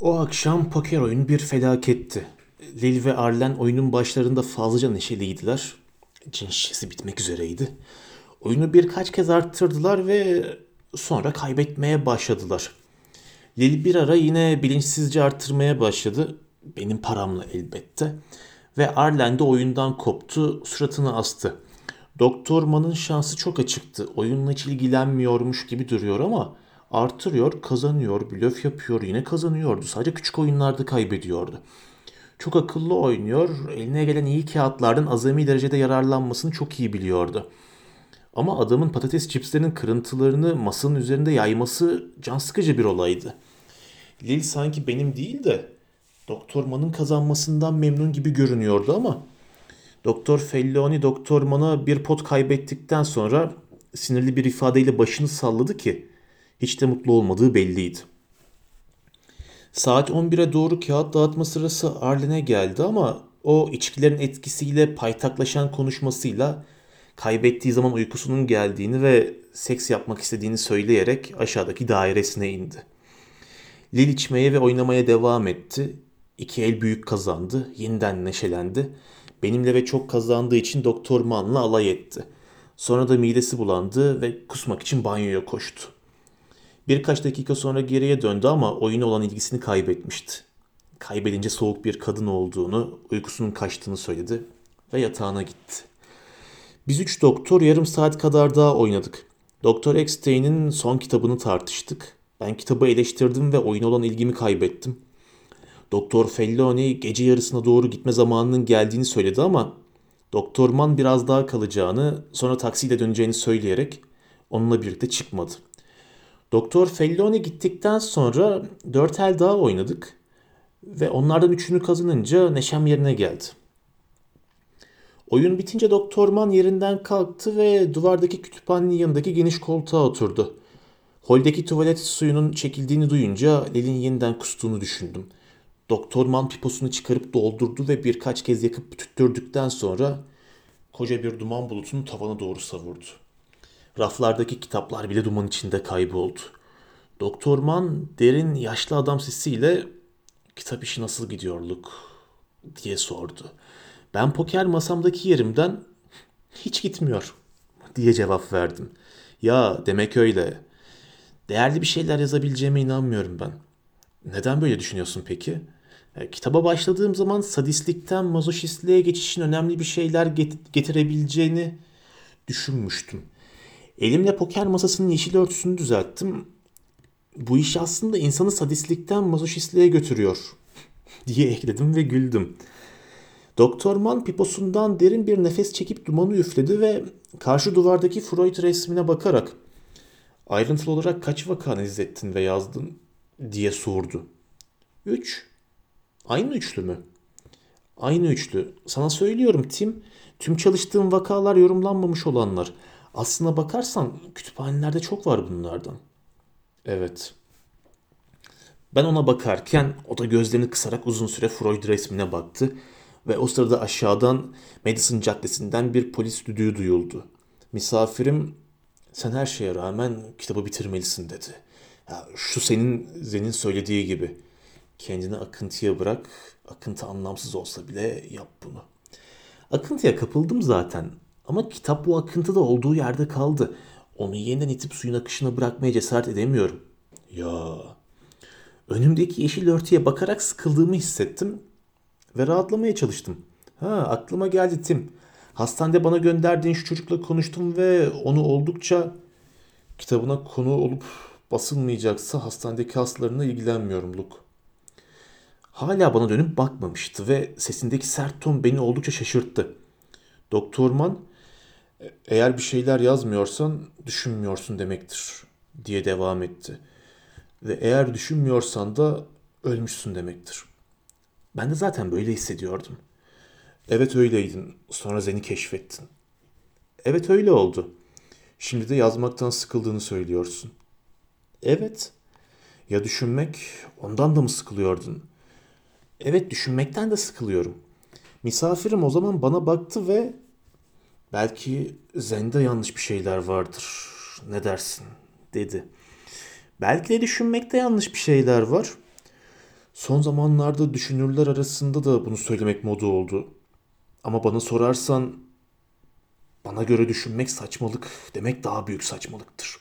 O akşam poker oyunu bir felaketti. Lil ve Arlen oyunun başlarında fazlaca neşeliydiler. Cin şişesi bitmek üzereydi. Oyunu birkaç kez arttırdılar ve sonra kaybetmeye başladılar. Lil bir ara yine bilinçsizce arttırmaya başladı. Benim paramla elbette. Ve Arlen de oyundan koptu, suratını astı. Doktor Man'ın şansı çok açıktı. Oyunla hiç ilgilenmiyormuş gibi duruyor ama artırıyor, kazanıyor, blöf yapıyor, yine kazanıyordu. Sadece küçük oyunlarda kaybediyordu. Çok akıllı oynuyor, eline gelen iyi kağıtlardan azami derecede yararlanmasını çok iyi biliyordu. Ama adamın patates çipslerinin kırıntılarını masanın üzerinde yayması can sıkıcı bir olaydı. Lil sanki benim değil de Doktor Man'ın kazanmasından memnun gibi görünüyordu ama Doktor Felloni Doktor Man'a bir pot kaybettikten sonra sinirli bir ifadeyle başını salladı ki hiç de mutlu olmadığı belliydi. Saat 11'e doğru kağıt dağıtma sırası Arlen'e geldi ama o içkilerin etkisiyle paytaklaşan konuşmasıyla kaybettiği zaman uykusunun geldiğini ve seks yapmak istediğini söyleyerek aşağıdaki dairesine indi. Lil içmeye ve oynamaya devam etti. İki el büyük kazandı. Yeniden neşelendi. Benimle ve çok kazandığı için Doktor Man'la alay etti. Sonra da midesi bulandı ve kusmak için banyoya koştu. Birkaç dakika sonra geriye döndü ama oyuna olan ilgisini kaybetmişti. Kaybedince soğuk bir kadın olduğunu, uykusunun kaçtığını söyledi ve yatağına gitti. Biz üç doktor yarım saat kadar daha oynadık. Doktor Eckstein'in son kitabını tartıştık. Ben kitabı eleştirdim ve oyuna olan ilgimi kaybettim. Doktor Felloni gece yarısına doğru gitme zamanının geldiğini söyledi ama Doktor Man biraz daha kalacağını, sonra taksiyle döneceğini söyleyerek onunla birlikte çıkmadı. Doktor Felloni gittikten sonra dört el daha oynadık ve onlardan üçünü kazanınca neşem yerine geldi. Oyun bitince Doktor Man yerinden kalktı ve duvardaki kütüphanenin yanındaki geniş koltuğa oturdu. Holdeki tuvalet suyunun çekildiğini duyunca Lil'in yeniden kustuğunu düşündüm. Doktor Man piposunu çıkarıp doldurdu ve birkaç kez yakıp tüttürdükten sonra koca bir duman bulutunu tavana doğru savurdu. Raflardaki kitaplar bile duman içinde kayboldu. Doktor Man derin yaşlı adam sesiyle kitap işi nasıl gidiyor Luke diye sordu. Ben poker masamdaki yerimden hiç gitmiyor diye cevap verdim. Ya demek öyle. Değerli bir şeyler yazabileceğime inanmıyorum ben. Neden böyle düşünüyorsun peki? E, kitaba başladığım zaman sadistlikten mazoşistliğe geçişin önemli bir şeyler getirebileceğini düşünmüştüm. Elimle poker masasının yeşil örtüsünü düzelttim. Bu iş aslında insanı sadistlikten mazoşistliğe götürüyor diye ekledim ve güldüm. Doktor Mann piposundan derin bir nefes çekip dumanı üfledi ve karşı duvardaki Freud resmine bakarak ayrıntılı olarak kaç vaka analiz ettin ve yazdın diye sordu. Üç. Aynı üçlü mü? Aynı üçlü. Sana söylüyorum Tim. Tüm çalıştığım vakalar yorumlanmamış olanlar. Aslına bakarsan kütüphanelerde çok var bunlardan. Evet. Ben ona bakarken o da gözlerini kısarak uzun süre Freud resmine baktı ve o sırada aşağıdan Madison Caddesi'nden bir polis düdüğü duyuldu. Misafirim sen her şeye rağmen kitabı bitirmelisin dedi. Ya, şu senin Zen'in söylediği gibi. Kendini akıntıya bırak, akıntı anlamsız olsa bile yap bunu. Akıntıya kapıldım zaten ama kitap bu akıntıda olduğu yerde kaldı. Onu yeniden itip suyun akışına bırakmaya cesaret edemiyorum. Ya önümdeki yeşil örtüye bakarak sıkıldığımı hissettim ve rahatlamaya çalıştım. Ha aklıma geldi Tim. Hastanede bana gönderdiğin şu çocukla konuştum ve onu oldukça kitabına konu olup basılmayacaksa hastanedeki hastalarına ilgilenmiyorum Luke. Hala bana dönüp bakmamıştı ve sesindeki sert ton beni oldukça şaşırttı. Doktorman eğer bir şeyler yazmıyorsan düşünmüyorsun demektir diye devam etti. Ve eğer düşünmüyorsan da ölmüşsün demektir. Ben de zaten böyle hissediyordum. Evet öyleydin. Sonra Zen'i keşfettin. Evet öyle oldu. Şimdi de yazmaktan sıkıldığını söylüyorsun. Evet. Ya düşünmek, ondan da mı sıkılıyordun? Evet düşünmekten de sıkılıyorum. Misafirim o zaman bana baktı ve belki Zen'de yanlış bir şeyler vardır. Ne dersin? dedi. Belki de düşünmekte yanlış bir şeyler var. Son zamanlarda düşünürler arasında da bunu söylemek moda oldu. Ama bana sorarsan bana göre düşünmek saçmalık demek daha büyük saçmalıktır.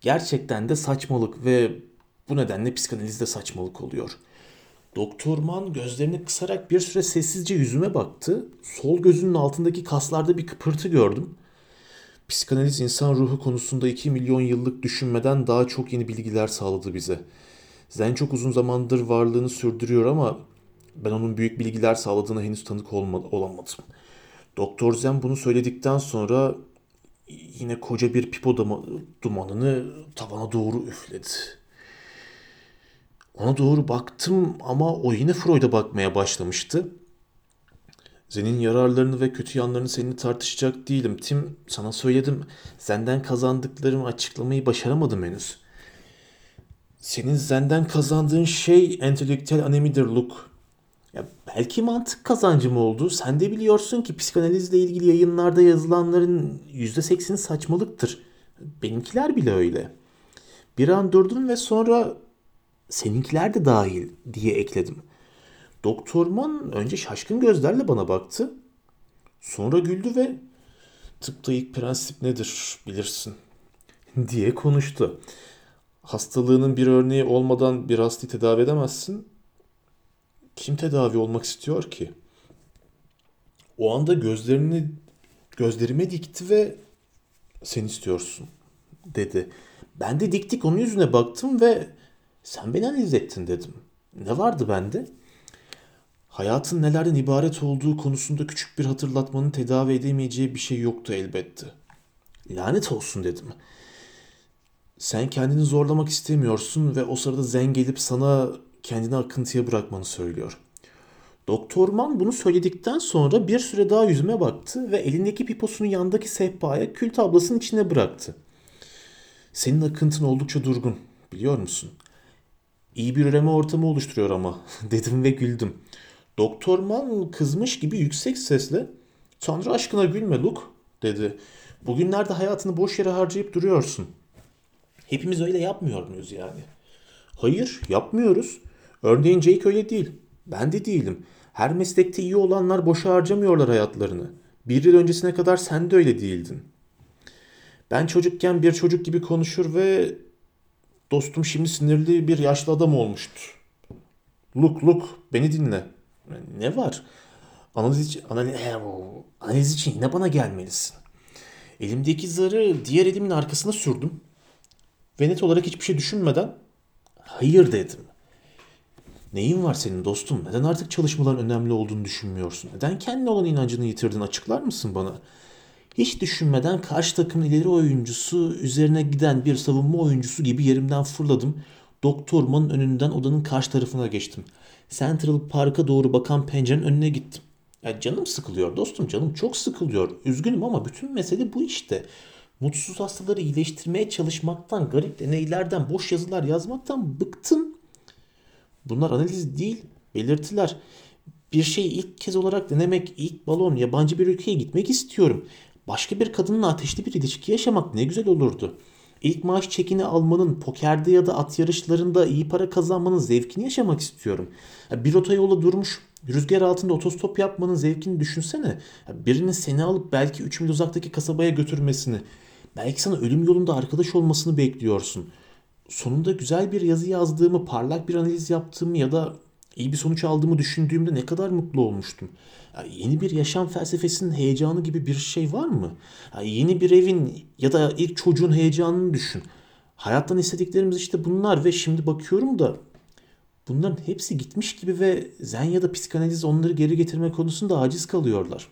Gerçekten de saçmalık ve bu nedenle psikanalizde saçmalık oluyor. Doktor Mann gözlerini kısarak bir süre sessizce yüzüme baktı. Sol gözünün altındaki kaslarda bir kıpırtı gördüm. Psikanaliz insan ruhu konusunda 2 milyon yıllık düşünmeden daha çok yeni bilgiler sağladı bize. Zen çok uzun zamandır varlığını sürdürüyor ama ben onun büyük bilgiler sağladığına henüz tanık olamadım. Doktor Zen bunu söyledikten sonra yine koca bir pipo dumanını tavana doğru üfledi. Ona doğru baktım ama o yine Freud'a bakmaya başlamıştı. Zen'in yararlarını ve kötü yanlarını seninle tartışacak değilim. Tim sana söyledim. Senden kazandıklarımı açıklamayı başaramadım henüz. Senin Zen'den kazandığın şey entelektüel anemidir Luke. Ya belki mantık kazancı mı oldu? Sen de biliyorsun ki psikanalizle ilgili yayınlarda yazılanların %80'i saçmalıktır. Benimkiler bile öyle. Bir an durdum ve sonra seninkiler de dahil diye ekledim. Doktorman önce şaşkın gözlerle bana baktı. Sonra güldü ve tıpta ilk prensip nedir bilirsin diye konuştu. Hastalığının bir örneği olmadan bir hastayı tedavi edemezsin. Kim tedavi olmak istiyor ki? O anda gözlerini gözlerime dikti ve sen istiyorsun dedi. Ben de dik dik onun yüzüne baktım ve sen beni analiz ettin dedim. Ne vardı bende? Hayatın nelerden ibaret olduğu konusunda küçük bir hatırlatmanın tedavi edemeyeceği bir şey yoktu elbette. Lanet olsun dedim. Sen kendini zorlamak istemiyorsun ve o sırada Zen gelip sana kendini akıntıya bırakmanı söylüyor. Doktor Mann bunu söyledikten sonra bir süre daha yüzüme baktı ve elindeki piposunu yandaki sehpaya kül tablasının içine bıraktı. Senin akıntın oldukça durgun, biliyor musun? İyi bir üreme ortamı oluşturuyor ama dedim ve güldüm. Doktor Mann kızmış gibi yüksek sesle Tanrı aşkına gülme Luke dedi. Bugünlerde hayatını boş yere harcayıp duruyorsun. Hepimiz öyle yapmıyor muyuz yani? Hayır yapmıyoruz. Örneğin Jake öyle değil. Ben de değilim. Her meslekte iyi olanlar boşa harcamıyorlar hayatlarını. Bir yıl öncesine kadar sen de öyle değildin. Ben çocukken bir çocuk gibi konuşur ve dostum şimdi sinirli bir yaşlı adam olmuştu. Look look beni dinle. Ne var? Analiz için, analiz, analiz için yine bana gelmelisin. Elimdeki zarı diğer elimin arkasına sürdüm. Ve net olarak hiçbir şey düşünmeden hayır dedim. Neyin var senin dostum? Neden artık çalışmaların önemli olduğunu düşünmüyorsun? Neden kendine olan inancını yitirdin? Açıklar mısın bana? Hiç düşünmeden karşı takımın ileri oyuncusu, üzerine giden bir savunma oyuncusu gibi yerimden fırladım. Doktormanın önünden odanın karşı tarafına geçtim. Central Park'a doğru bakan pencerenin önüne gittim. Ya canım sıkılıyor dostum canım çok sıkılıyor. Üzgünüm ama bütün mesele bu işte. Mutsuz hastaları iyileştirmeye çalışmaktan, garip deneylerden, boş yazılar yazmaktan bıktım. Bunlar analiz değil, belirtiler. Bir şeyi ilk kez olarak denemek, ilk balon, yabancı bir ülkeye gitmek istiyorum. Başka bir kadınla ateşli bir ilişki yaşamak ne güzel olurdu. İlk maaş çekini almanın, pokerde ya da at yarışlarında iyi para kazanmanın zevkini yaşamak istiyorum. Bir otoyola durmuş, rüzgar altında otostop yapmanın zevkini düşünsene. Birinin seni alıp belki 3 mil uzaktaki kasabaya götürmesini, belki sana ölüm yolunda arkadaş olmasını bekliyorsun. Sonunda güzel bir yazı yazdığımı, parlak bir analiz yaptığımı ya da iyi bir sonuç aldığımı düşündüğümde ne kadar mutlu olmuştum. Ya yeni bir yaşam felsefesinin heyecanı gibi bir şey var mı? Ya yeni bir evin ya da ilk çocuğun heyecanını düşün. Hayattan istediklerimiz işte bunlar ve şimdi bakıyorum da bunların hepsi gitmiş gibi ve zen ya da psikanaliz onları geri getirme konusunda aciz kalıyorlar.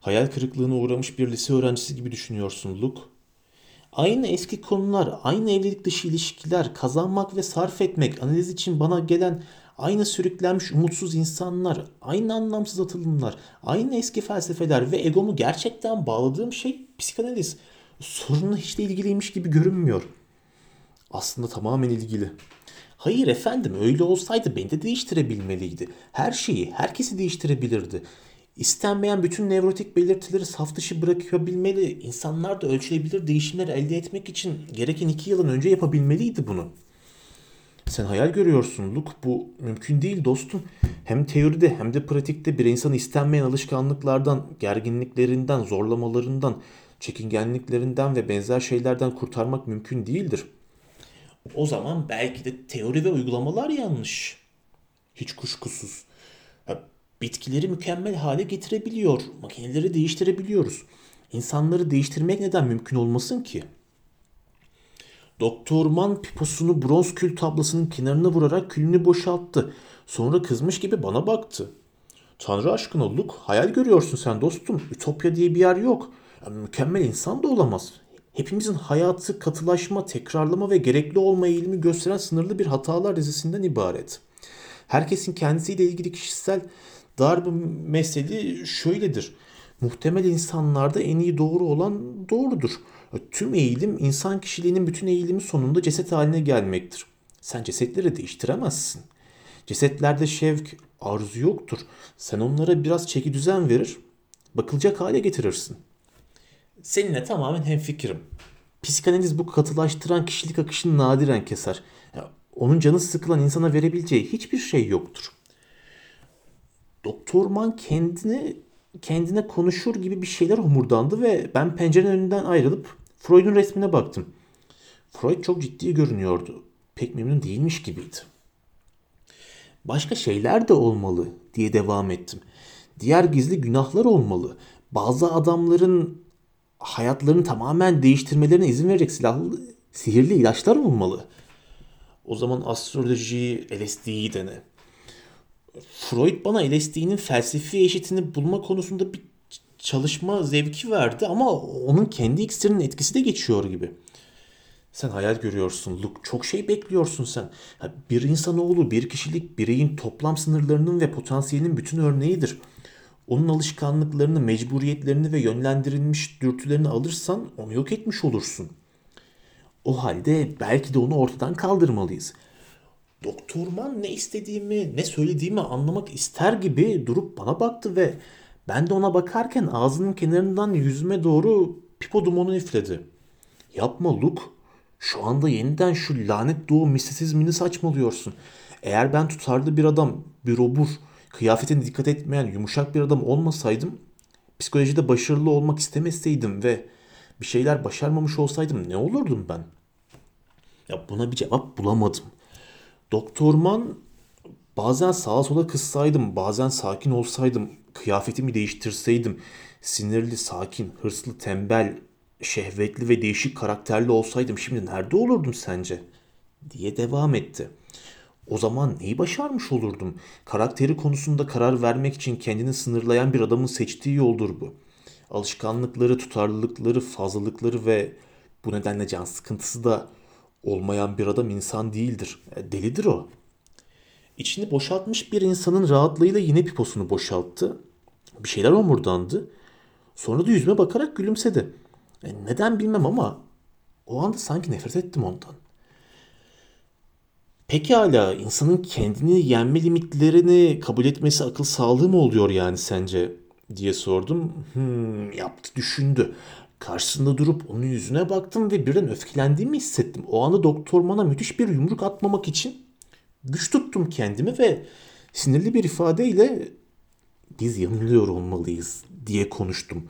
Hayal kırıklığına uğramış bir lise öğrencisi gibi düşünüyorsun Luke. Aynı eski konular, aynı evlilik dışı ilişkiler, kazanmak ve sarf etmek, analiz için bana gelen aynı sürüklenmiş umutsuz insanlar, aynı anlamsız atılımlar, aynı eski felsefeler ve egomu gerçekten bağladığım şey psikanaliz. Sorunla hiç de ilgiliymiş gibi görünmüyor. Aslında tamamen ilgili. Hayır efendim öyle olsaydı beni de değiştirebilmeliydi. Her şeyi, herkesi değiştirebilirdi. İstenmeyen bütün nevrotik belirtileri saf dışı bırakabilmeli. İnsanlar da ölçülebilir değişimler elde etmek için gereken iki yılın önce yapabilmeliydi bunu. Sen hayal görüyorsun Luke. Bu mümkün değil dostum. Hem teoride hem de pratikte bir insanı istenmeyen alışkanlıklardan, gerginliklerinden, zorlamalarından, çekingenliklerinden ve benzer şeylerden kurtarmak mümkün değildir. O zaman belki de teori ve uygulamalar yanlış. Hiç kuşkusuz. Bitkileri mükemmel hale getirebiliyor. Makineleri değiştirebiliyoruz. İnsanları değiştirmek neden mümkün olmasın ki? Doktor Mann piposunu bronz kül tablasının kenarına vurarak külünü boşalttı. Sonra kızmış gibi bana baktı. Tanrı aşkına Luke hayal görüyorsun sen dostum. Ütopya diye bir yer yok. Ya, mükemmel insan da olamaz. Hepimizin hayatı katılaşma, tekrarlama ve gerekli olma eğilimi gösteren sınırlı bir hatalar dizisinden ibaret. Herkesin kendisiyle ilgili kişisel dar bir mesele şöyledir. Muhtemel insanlarda en iyi doğru olan doğrudur. Tüm eğilim insan kişiliğinin bütün eğilimi sonunda ceset haline gelmektir. Sen cesetleri değiştiremezsin. Cesetlerde şevk, arzu yoktur. Sen onlara biraz çeki düzen verir, bakılacak hale getirirsin. Seninle tamamen hemfikirim. Psikanaliz bu katılaştıran kişilik akışını nadiren keser. Onun canı sıkılan insana verebileceği hiçbir şey yoktur. Doktor Mann kendine konuşur gibi bir şeyler homurdandı ve ben pencerenin önünden ayrılıp Freud'un resmine baktım. Freud çok ciddi görünüyordu. Pek memnun değilmiş gibiydi. Başka şeyler de olmalı diye devam ettim. Diğer gizli günahlar olmalı. Bazı adamların hayatlarını tamamen değiştirmelerine izin verecek silahlı, sihirli ilaçlar olmalı. O zaman astroloji, LSD'yi dene. Freud bana LSD'nin felsefi eşitini bulma konusunda bir çalışma zevki verdi ama onun kendi iksirinin etkisi de geçiyor gibi. Sen hayal görüyorsun Luke. Çok şey bekliyorsun sen. Bir insanoğlu, bir kişilik, bireyin toplam sınırlarının ve potansiyelinin bütün örneğidir. Onun alışkanlıklarını, mecburiyetlerini ve yönlendirilmiş dürtülerini alırsan onu yok etmiş olursun. O halde belki de onu ortadan kaldırmalıyız. Doktorman ne istediğimi, ne söylediğimi anlamak ister gibi durup bana baktı ve ben de ona bakarken ağzının kenarından yüzüme doğru pipo dumanı üfledi. Yapma Luke. Şu anda yeniden şu lanet doğu mistisizmini saçmalıyorsun. Eğer ben tutarlı bir adam, bir obur, kıyafetine dikkat etmeyen yumuşak bir adam olmasaydım, psikolojide başarılı olmak istemeseydim ve bir şeyler başarmamış olsaydım ne olurdum ben? Ya buna bir cevap bulamadım. Doktorman bazen sağa sola kızsaydım, bazen sakin olsaydım, kıyafetimi değiştirseydim, sinirli, sakin, hırslı, tembel, şehvetli ve değişik karakterli olsaydım şimdi nerede olurdum sence? diye devam etti. O zaman neyi başarmış olurdum? Karakteri konusunda karar vermek için kendini sınırlayan bir adamın seçtiği yoldur bu. Alışkanlıkları, tutarlılıkları, fazlalıkları ve bu nedenle can sıkıntısı da olmayan bir adam insan değildir. E, delidir o. İçini boşaltmış bir insanın rahatlığıyla yine piposunu boşalttı. Bir şeyler omurdandı. Sonra da yüzüme bakarak gülümsedi. E, neden bilmem ama o anda sanki nefret ettim ondan. Pekala insanın kendini yenme limitlerini kabul etmesi akıl sağlığı mı oluyor yani sence? diye sordum. Hmm, yaptı düşündü. Karşısında durup onun yüzüne baktım ve birden öfkelendiğimi hissettim. O anda doktor bana müthiş bir yumruk atmamak için güç tuttum kendimi ve sinirli bir ifadeyle biz yanılıyor olmalıyız diye konuştum.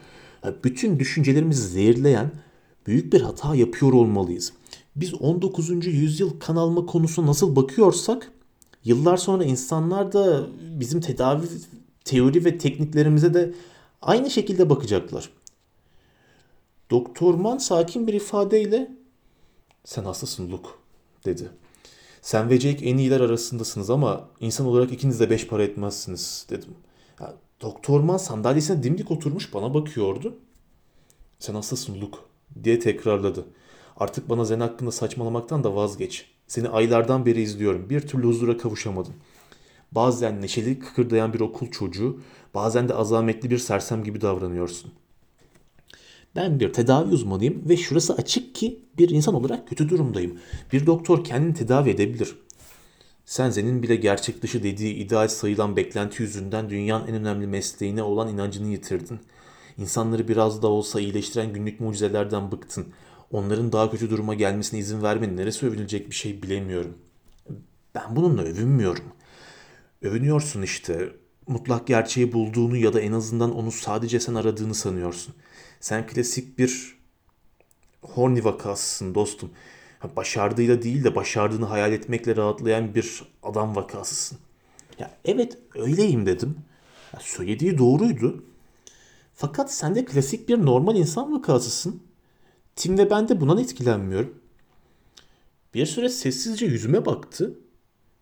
Bütün düşüncelerimizi zehirleyen büyük bir hata yapıyor olmalıyız. Biz 19. yüzyıl kan alma konusuna nasıl bakıyorsak yıllar sonra insanlar da bizim tedavi teori ve tekniklerimize de aynı şekilde bakacaklar. Doktor Mann sakin bir ifadeyle sen hastasın Luke dedi. Sen ve Jake en iyiler arasındasınız ama insan olarak ikiniz de beş para etmezsiniz dedim. Ya, Doktor Mann sandalyesine dimdik oturmuş bana bakıyordu. Sen hastasın Luke diye tekrarladı. Artık bana Zen hakkında saçmalamaktan da vazgeç. Seni aylardan beri izliyorum. Bir türlü huzura kavuşamadım. Bazen neşeli kıkırdayan bir okul çocuğu, bazen de azametli bir sersem gibi davranıyorsun. Ben bir tedavi uzmanıyım ve şurası açık ki bir insan olarak kötü durumdayım. Bir doktor kendini tedavi edebilir. Sen Zen'in bile gerçek dışı dediği ideal sayılan beklenti yüzünden dünyanın en önemli mesleğine olan inancını yitirdin. İnsanları biraz da olsa iyileştiren günlük mucizelerden bıktın. Onların daha kötü duruma gelmesine izin vermenin neresi övünülecek bir şey bilemiyorum. Ben bununla övünmüyorum. Övünüyorsun işte. Mutlak gerçeği bulduğunu ya da en azından onu sadece sen aradığını sanıyorsun. Sen klasik bir Horny vakasısın dostum. Başardığıyla değil de başardığını hayal etmekle rahatlayan bir adam vakasısın. Ya evet öyleyim dedim. Ya söylediği doğruydu. Fakat sen de klasik bir normal insan vakasısın. Tim ve ben de bundan etkilenmiyorum. Bir süre sessizce yüzüme baktı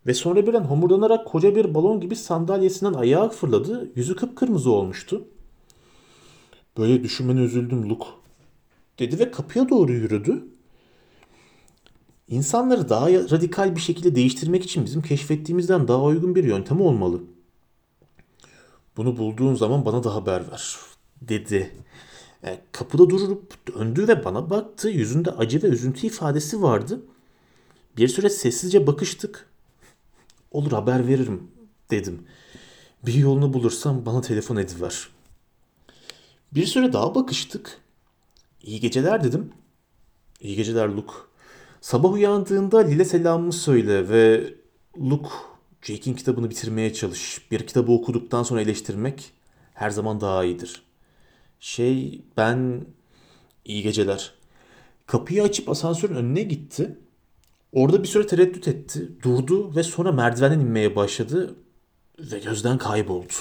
ve sonra birden homurdanarak koca bir balon gibi sandalyesinden ayağa fırladı. Yüzü kıpkırmızı olmuştu. Böyle düşünmene üzüldüm Luke. Dedi ve kapıya doğru yürüdü. İnsanları daha radikal bir şekilde değiştirmek için bizim keşfettiğimizden daha uygun bir yöntem olmalı. Bunu bulduğun zaman bana da haber ver, dedi. E, kapıda durup döndü ve bana baktı. Yüzünde acı ve üzüntü ifadesi vardı. Bir süre sessizce bakıştık. Olur haber veririm dedim. Bir yolunu bulursam bana telefon ediver. Bir süre daha bakıştık. İyi geceler dedim. İyi geceler Luke. Sabah uyandığında Lile selamımı söyle ve Luke, Jake'in kitabını bitirmeye çalış. Bir kitabı okuduktan sonra eleştirmek her zaman daha iyidir. Şey ben iyi geceler. Kapıyı açıp asansörün önüne gitti. Orada bir süre tereddüt etti, durdu ve sonra merdivenden inmeye başladı ve gözden kayboldu.